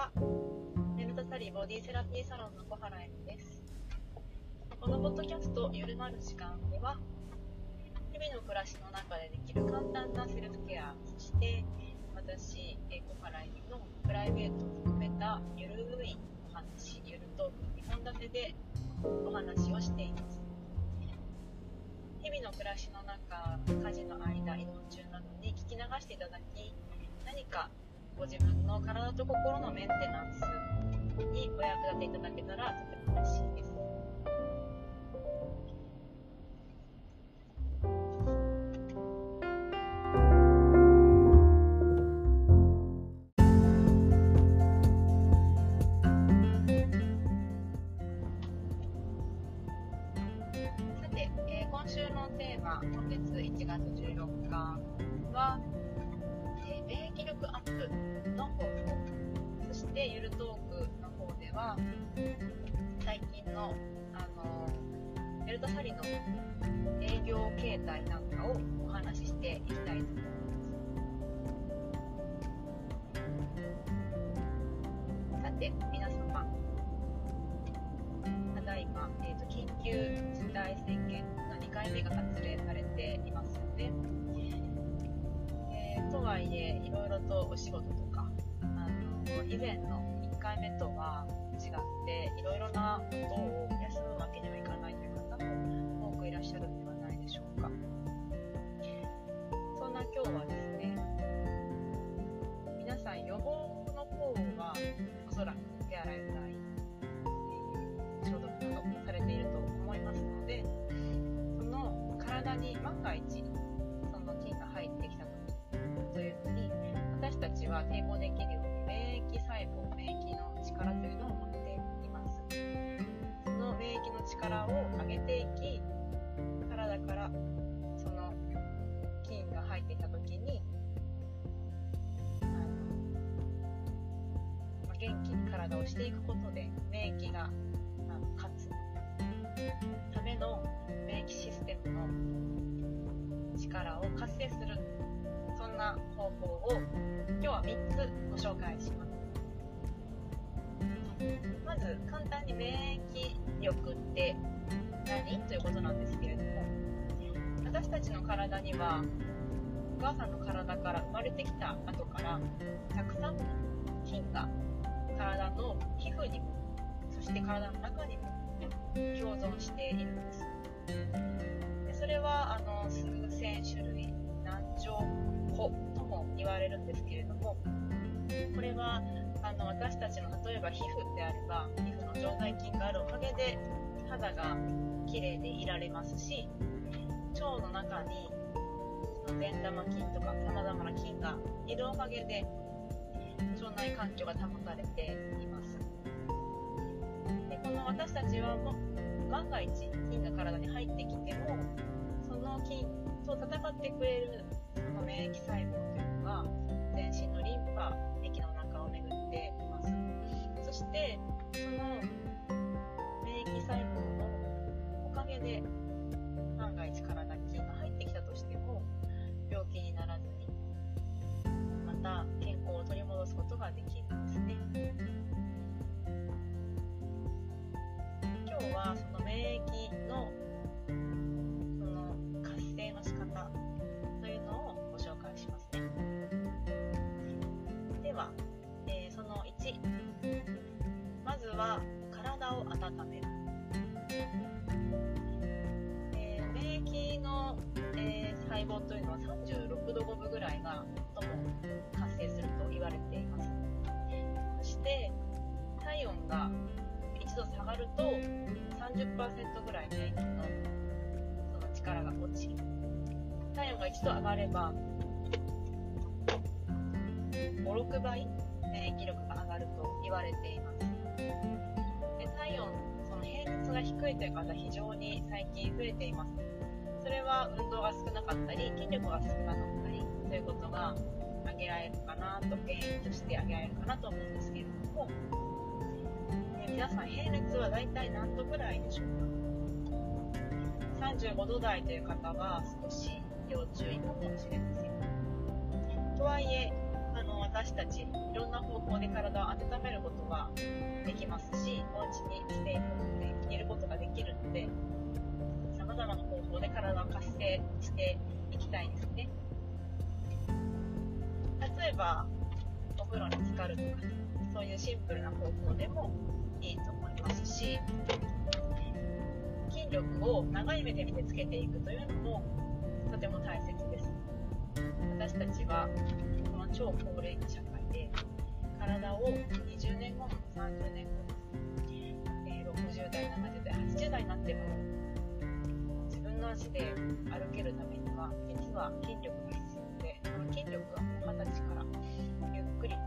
は。メルタサリボディセラピーサロンの小原恵美です。このポッドキャスト、ゆるまる時間では、日々の暮らしの中でできる簡単なセルフケア、そして私、小原恵美のプライベートを含めたゆるいお話、ゆるトーク、2本立てでお話をしています。日々の暮らしの中、家事の間、移動中などに聞き流していただき、何かご自分の体と心のメンテナンスにお役立ていただけたらとても嬉しいです。緊急事態宣言の2回目が発令されていますので、えーとはいえ、いろいろとお仕事とか、あの以前の1回目とは違って、いろいろなことを休むわけにはいかないという方も多くいらっしゃるんではないでしょうか。そんな今日はですね、皆さん予防の方はおそらく手洗い体に万が一その菌が入ってきた時というのに私たちは抵抗できるように免疫細胞免疫の力というのを持っていますその免疫の力を上げていき体からその菌が入っていた時に、元気に体をしていくことで免疫がための免疫システムの力を活性するそんな方法を今日は3つご紹介しますまず簡単に免疫力って何ということなんですけれども私たちの体にはお母さんの体から生まれてきた後からたくさんの菌が体の皮膚に。もそして体の中にも存しているんです。でそれはあの数千種類何兆個とも言われるんですけれどもこれはあの私たちの例えば皮膚であれば皮膚の常在菌があるおかげで肌が綺麗でいられますし腸の中に善玉菌とかさまざまな菌がいるおかげで腸内環境が保たれています。でこの私たちはもう万が一菌が体に入ってきてもその菌と戦ってくれるその免疫細胞というのが全身のリンパ液の中を巡っています。そしてそのと30%ぐらい免疫のその力が落ち体温が1度上がれば56倍免疫力が上がると言われています。で体温その平熱が低いという方非常に最近増えています。それは運動が少なかったり筋力が少なかったりということが挙げられるかなと原因として挙げられるかなと思うんですけれども皆さん平熱はだいたい何度ぐらいでしょうか？35度台という方は少し要注意かもしれません。とはいえあの私たちいろんな方法で体を温めることはできますしお家にステイホームでいることができるのでさまざまな方法で体を活性していきたいですね。例えばお風呂に浸かるとかそういうシンプルな方法でもいいと思いますし筋力を長い目で見てつけていくというのもとても大切です。私たちはこの超高齢化社会で体を20年後も30年後も、え、60代70代80代になっても自分の足で歩けるためには実は筋力が必要でこの筋力はもう20歳からゆっくりと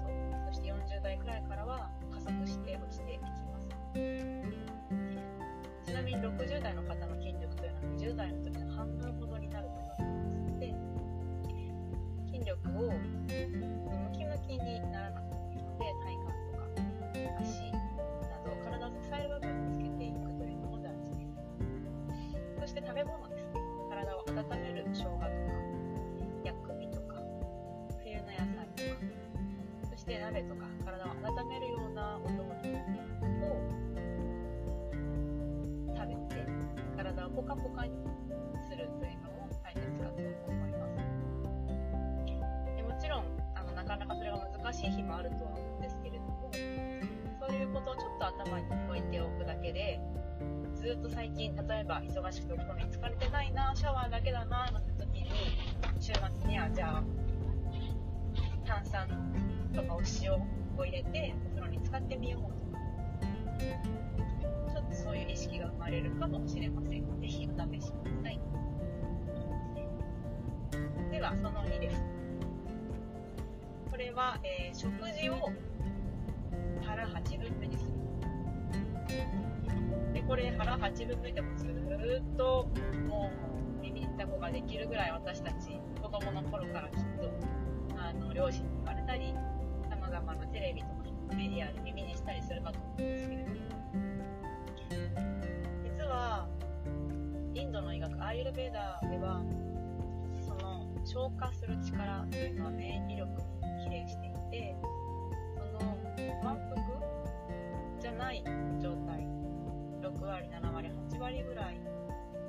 そして40代くらいからは加速して落ちていきます thank you おくだけでずっと最近例えば忙しくてお風呂に疲れてないなシャワーだけだななんて時に週末にはじゃあ炭酸とかお塩を入れてお風呂に使ってみようとか。ちょっとそういう意識が生まれるかもしれません。ぜひお試しください。ではその2です。これは、えー食事を腹8分目にする。でこれ腹8分目でもずーっともう耳にたこができるぐらい私たち子供の頃からきっとあの両親に言われたりさまざまなテレビとかメディアで耳にしたりするかと思うんですけれども。実はインドの医学アーユルベーダーではその消化する力というのは免疫力に比例していてない状態。6割7割8割ぐらい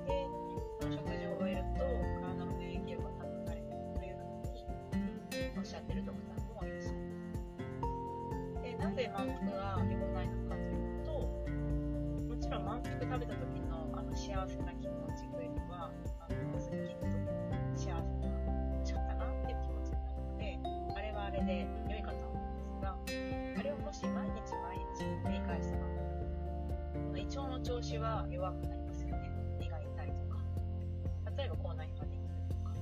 でその食事を終えると体の免疫力が保たれるというふうにおっしゃってるドクターもいらっしゃいます。でなぜ満腹が良くないのかというともちろん満腹食べた時のあの幸せな気持ちというのは腸の調子は弱くなりますよね。胃が痛いとか。例えば口内炎ができるとか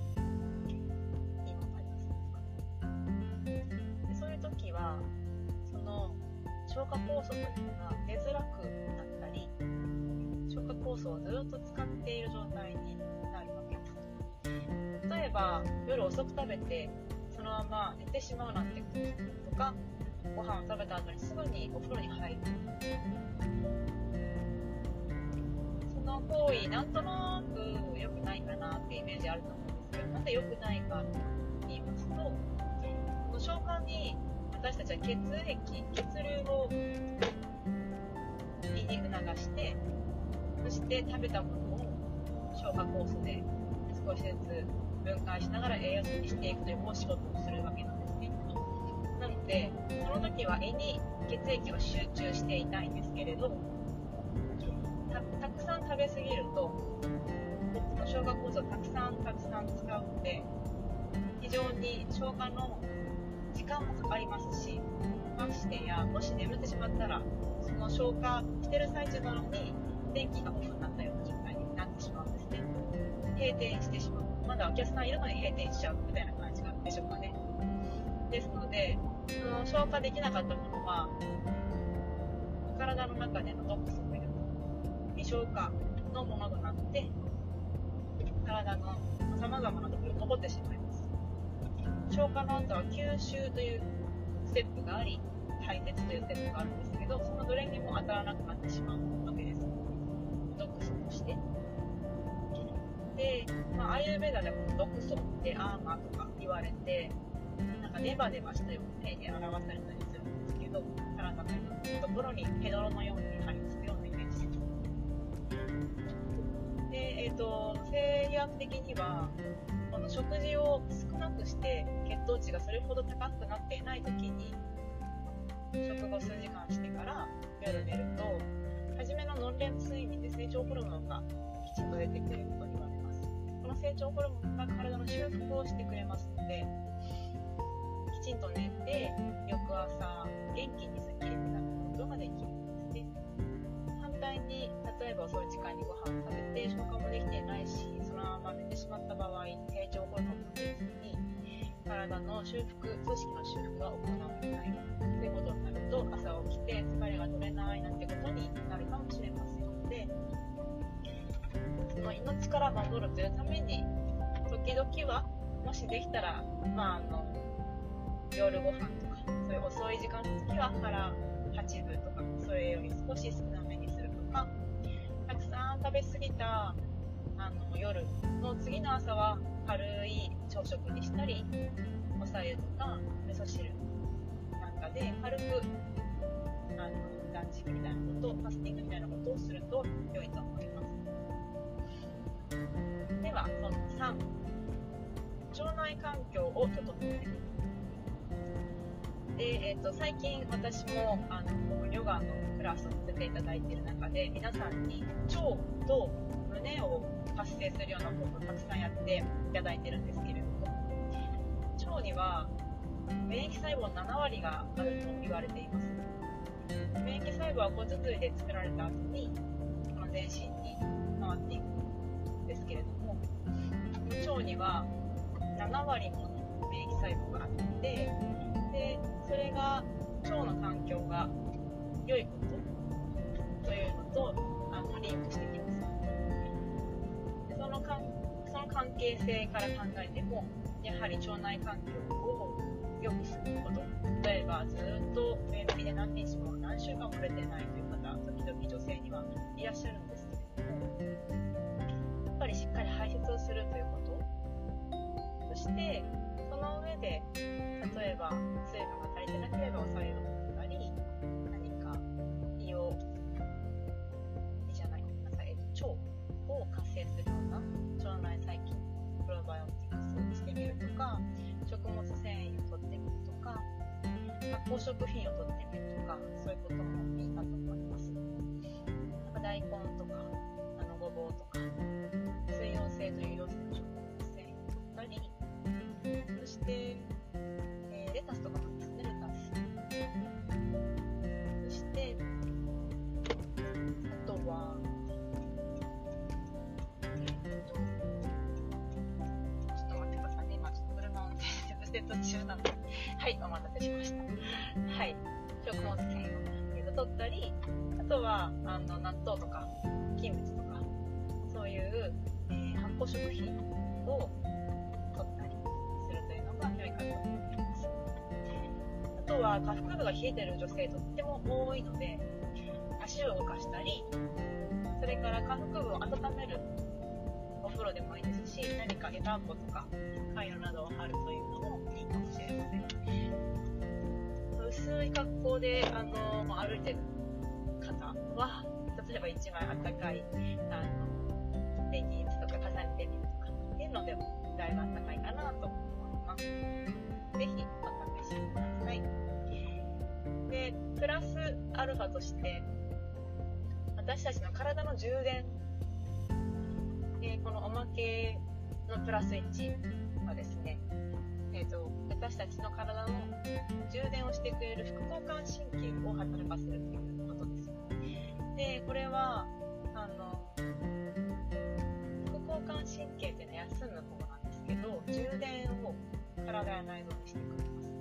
胃もたれます。とかでそういう時はその消化酵素というのが出づらくなったり消化酵素をずっと使っている状態になるわけです。例えば夜遅く食べてそのまま寝てしまうなんてこととかご飯を食べた後にすぐにお風呂に入る。行為なんとなく良くないかなってイメージあると思うんですけどなんで良くないかと言いますとこの消化に私たちは血液血流を胃に促してそして食べたものを消化酵素で少しずつ分解しながら栄養素にしていくというお仕事をするわけなんですね。なのでその時は胃に血液を集中していたいんですけれどべ過ぎるとこの消化酵素をたくさんたくさん使うので非常に消化の時間もかかりますしましてやもし眠ってしまったらその消化してる最中なのに電気がオフになったような状態になってしまうんですね。閉店してしまう。まだお客さんいるのに閉店しちゃうみたいな感じなんでしょうかね。ですのでその消化できなかったものは体の中で消化のものとなって体のさまざまなところに残ってしまいます。消化の後は吸収というステップがあり排泄というステップがあるんですけどそのどれにも当たらなくなってしまうわけです。毒素として。で、まあ、アイルベーダでも毒素ってアーマーとか言われてなんかネバネバしたような手で表されたりするんですけど体のところにヘドロのようにと、制約的にはこの食事を少なくして血糖値がそれほど高くなっていない時に食後数時間してから夜寝ると初めのノンレム睡眠で成長ホルモンがきちんと出てくることに言われます。この成長ホルモンが体の修復をしてくれますのできちんと寝て翌朝元気にすっきり目覚めることができるんですね。反対にえば遅い時間にご飯を食べて消化もできていないしそのまま寝てしまった場合成長ホルモンも出ずに体の修復組織の修復が行われないということになると朝起きて疲れが取れないなんてことになるかもしれませんのでその命から守るというために時々はもしできたら、まあ、あの夜ご飯とかそういう遅い時間の時は腹8分とかそれより少し少なめにするとか食べ過ぎたあの夜の次の朝は軽い朝食にしたりおさゆとか味噌汁なんかで軽くあの断食みたいなことファスティングみたいなことをすると良いと思います。ではその3腸内環境を整える。で、えーと、最近私もあのヨガのクラスをさせていただいている中で皆さんに腸と胸を活性するようなことをたくさんやっていただいてるんですけれども腸には免疫細胞7割があると言われています。免疫細胞は骨髄で作られた後に全身に回っていくんですけれども腸には7割もの免疫細胞があってでそれが腸の環境が良いこと？というのとあのリンクしてきます。でそのかその関係性から考えてもやはり腸内環境を良くすること。例えばずっと便秘で何日も何週間も出てないという方時々女性にはいらっしゃるんですけれどもやっぱりしっかり排泄をするということ。そしての上で例えば水分が足りてなければお白湯を飲んだり何か胃を胃じゃないえっと腸を活性するような腸内細菌プロバイオティクスをしてみるとか食物繊維を取ってみるとか発酵食品を取ってみるとかそういうこともそして、えー、レタスとかもですねレタスそしてあとはちょっと待ってくださいね。今ちょっと車を運転中なので。はいお待たせしました。はい。食物繊維を取ったりあとはあの納豆とかキムチとかそういう、えー、発酵食品をあとは下腹部が冷えてる女性とっても多いので足を動かしたりそれから下腹部を温めるお風呂でもいいですし何か湯たんぽとかカイロなどを貼るというのもいいかもしれません。薄い格好であの歩いてる方は例えば1枚あったかいあのレギンスとか重ねてみるとかっていうのでもだいぶあったかいかなと。思いますぜひお試しください。でプラスアルファとして私たちの体の充電。でこのおまけのプラス1はですね、えーと、私たちの体の充電をしてくれる副交感神経を働かせるということですでこれはあの副交感神経っていうのは休む方なんですけど充電を体や内臓にしてくれます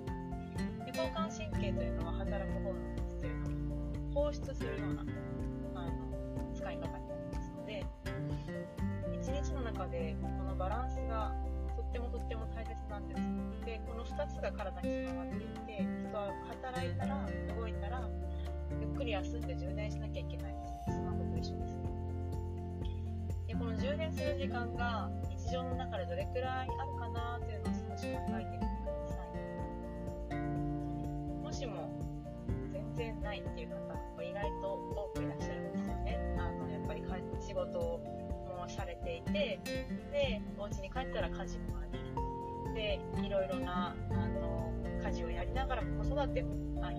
で交感神経というのは働くホルモンというのを放出するようなあの使い方になりますので一日の中でこのバランスがとってもとっても大切なんです。でこの2つが体につながっていて人は働いたら動いたらゆっくり休んで充電しなきゃいけないですスマホと一緒です。でこの充電する時間が日常の中でどれくらいあるかなというのし考えてみてくださいしも全然ないっていう方が意外と多くいらっしゃるんですよね。あのやっぱり仕事もされていてでお家に帰ったら家事もありでいろいろなあの家事をやりながら子育てもあり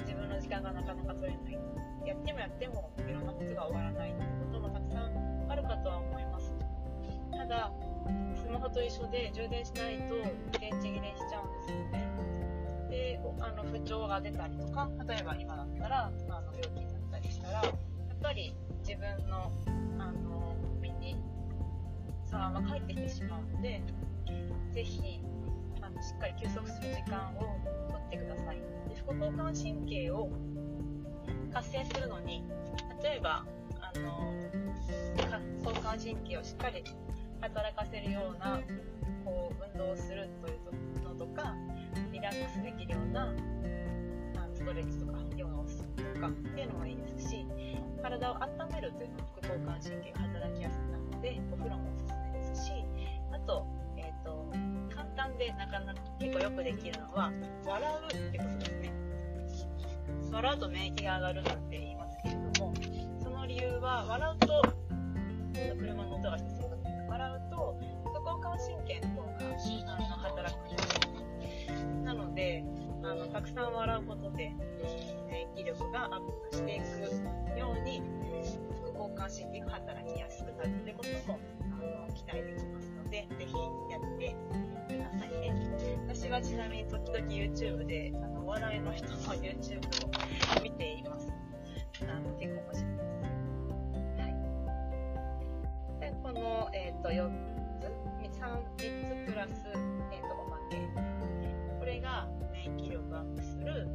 自分の時間がなかなか取れないやってもやってもいろんなことが終わらないっていうこともたくさんあるかとは思いますただスマホと一緒で充電しないと電池切れしちゃうんですよね。であの不調が出たりとか例えば今だったらあの病気だったりしたらやっぱり自分のあの身に差が返ってきてしまうのでぜひあのしっかり休息する時間をとってください。で副交感神経を活性するのに例えばあの交感神経をしっかり働かせるようなこう運動をするというのとかリラックスできるようなストレッチとかヨガをするとかっていうのもいいですし体を温めるというのも副交感神経が働きやすくなるのでお風呂もおすすめですしあと,、えーと、簡単でなかなか結構よくできるのは笑うってことですね。笑うと免疫が上がるなんて言いますけれどもその理由は笑うと車の音がしてそうだけど笑うと副交感神経の方があの働くんですなのであのたくさん笑うことで免疫力がアップしていくように副交感神経が働きやすくなるってこともあの期待できますのでぜひやってくださいね。私はちなみに時々 YouTube であのお笑いの人の YouTube を見ています。あの結構面白いです。この、えっ、ー、と、4つ、3, 3つプラス、えっ、ー、と、おまけ。これが免疫力アップする、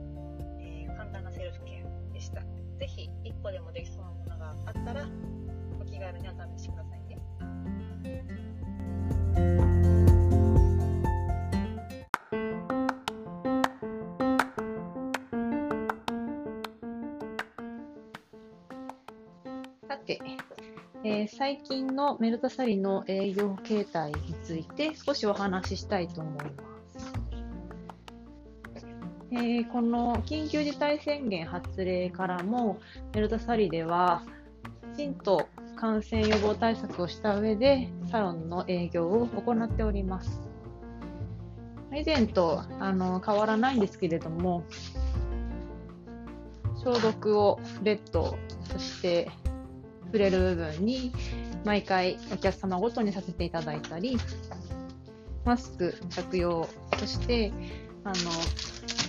えー、簡単なセルフケアでした。ぜひ、1個でもできそうなものがあったら、お気軽にお試しくださいね。ー、最近のメルタサリの営業形態について少しお話ししたいと思います。えー、この緊急事態宣言発令からもメルタサリではきちんと感染予防対策をした上でサロンの営業を行っております。以前とあの変わらないんですけれども消毒をベッドそして触れる部分に毎回お客様ごとにさせていただいたり、マスク着用、そしてあの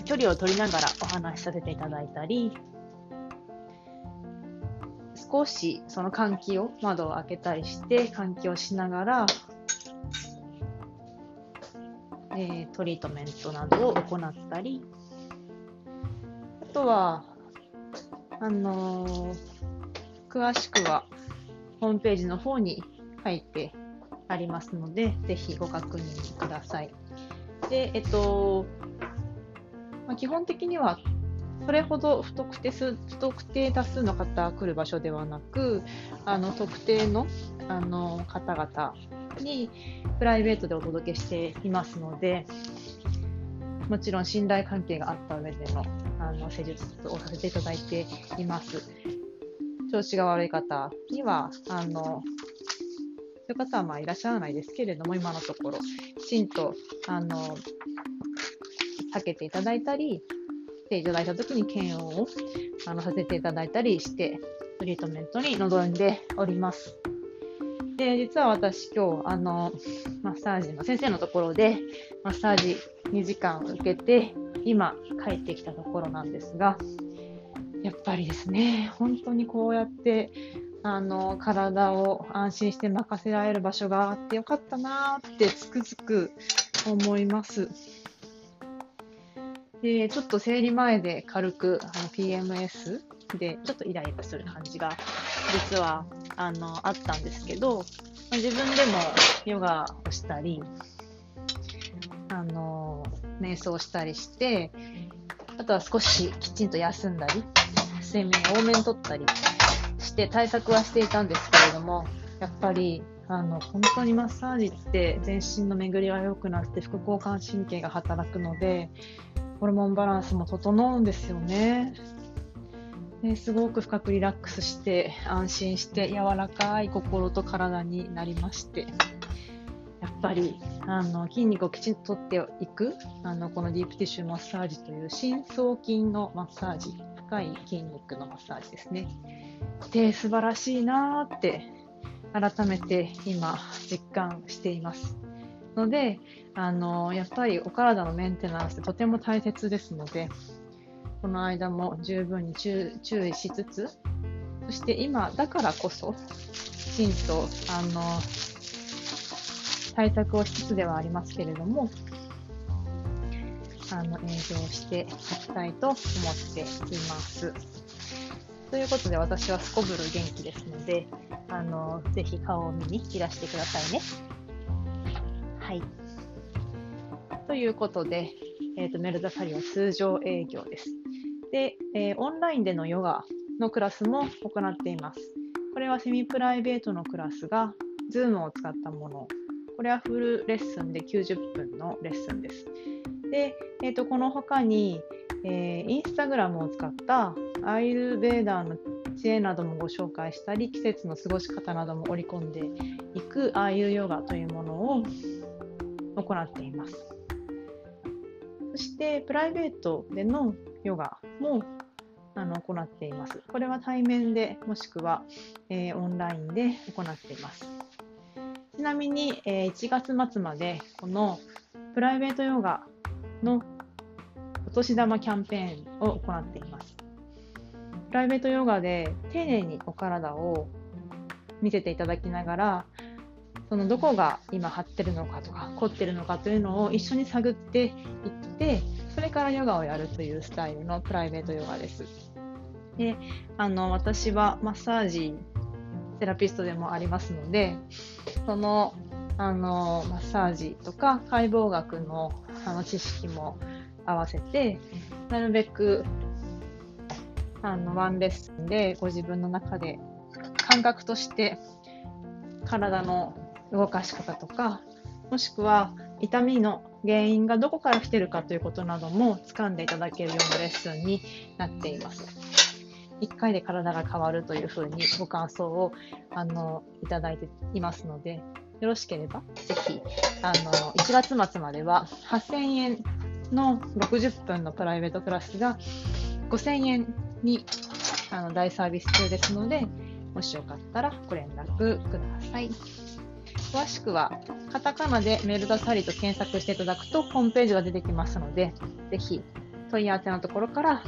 距離を取りながらお話しさせていただいたり、少しその換気を、窓を開けたりして換気をしながら、えー、トリートメントなどを行ったり、あとは、あのー詳しくはホームページの方に書いてありますので、ぜひご確認ください。で、えっと、まあ、基本的にはそれほど不特定数不特定多数の方が来る場所ではなく、あの特定のあの方々にプライベートでお届けしていますので、もちろん信頼関係があった上でのあの施術をさせていただいています。調子が悪い方には、あの、そういう方はまあいらっしゃらないですけれども、今のところ、きちんと、あの、避けていただいたり、来ていただいたときに検温をあのさせていただいたりして、トリートメントに臨んでおります。で、実は私今日、あの、マッサージの先生のところで、マッサージ2時間受けて、今帰ってきたところなんですが、やっぱりですね、本当にこうやってあの体を安心して任せられる場所があってよかったなってつくづく思います。でちょっと生理前で軽くあの PMS でちょっとイライラする感じが実はあのあったんですけど、自分でもヨガをしたり、あの瞑想したりして、あとは少しきちんと休んだり、睡眠多めにとったりして対策はしていたんですけれども、やっぱり、あの本当にマッサージって全身の巡りが良くなって副交感神経が働くのでホルモンバランスも整うんですよね。ですごく深くリラックスして安心して柔らかい心と体になりましてやっぱりあの筋肉をきちんと取っていくあのこのディープティッシュマッサージという深層筋のマッサージ深い筋肉のマッサージですね。で素晴らしいなーって改めて今実感しています。のであのやっぱりお体のメンテナンスってとても大切ですのでこの間も十分に注意しつつそして今だからこそきちんとあの対策をしつつではありますけれどもあの営業していきたいと思っています。ということで私はすこぶる元気ですので、あのぜひ顔を見にいらしてくださいね。はい。ということで、えーと、メルダサリは通常営業です。で、えー、オンラインでのヨガのクラスも行っています。これはセミプライベートのクラスが Zoom を使ったもの。これはフルレッスンで90分のレッスンです。で、えーと、この他に、えー、インスタグラムを使ったアイルベーダーの知恵などもご紹介したり季節の過ごし方なども織り込んでいくアーユヨガというものを行っています。そしてプライベートでのヨガもあの行っています。これは対面でもしくは、えー、オンラインで行っています。ちなみに、えー、1月末までこのプライベートヨガのお年玉キャンペーンを行っています。プライベートヨガで丁寧にお体を見せていただきながらそのどこが今張ってるのかとか凝ってるのかというのを一緒に探っていってそれからヨガをやるというスタイルのプライベートヨガです。であの私はマッサージセラピストでもありますのでそのあのマッサージとか解剖学のあの知識も合わせてなるべくあのワンレッスンでご自分の中で感覚として体の動かし方とかもしくは痛みの原因がどこから来てるかということなども掴んでいただけるようなレッスンになっています。1回で体が変わるというふうにご感想をあのいただいていますので、よろしければぜひあの1月末までは8000円の60分のプライベートクラスが5000円にあの大サービス中ですので、もしよかったらご連絡ください。詳しくは、カタカナでメールドサリと検索していただくとホームページが出てきますので、ぜひ問い合わせのところから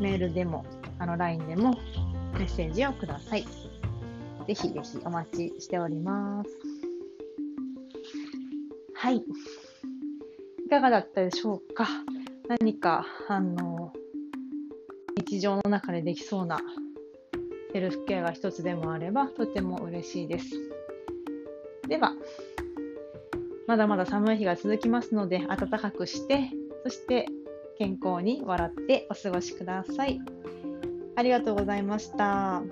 メールでも、あの LINE でもメッセージをください。ぜひぜひお待ちしております。はい。いかがだったでしょうか？何か、あの、日常の中でできそうなセルフケアが一つでもあればとても嬉しいです。では、まだまだ寒い日が続きますので、暖かくして、そして健康に笑ってお過ごしください。ありがとうございました。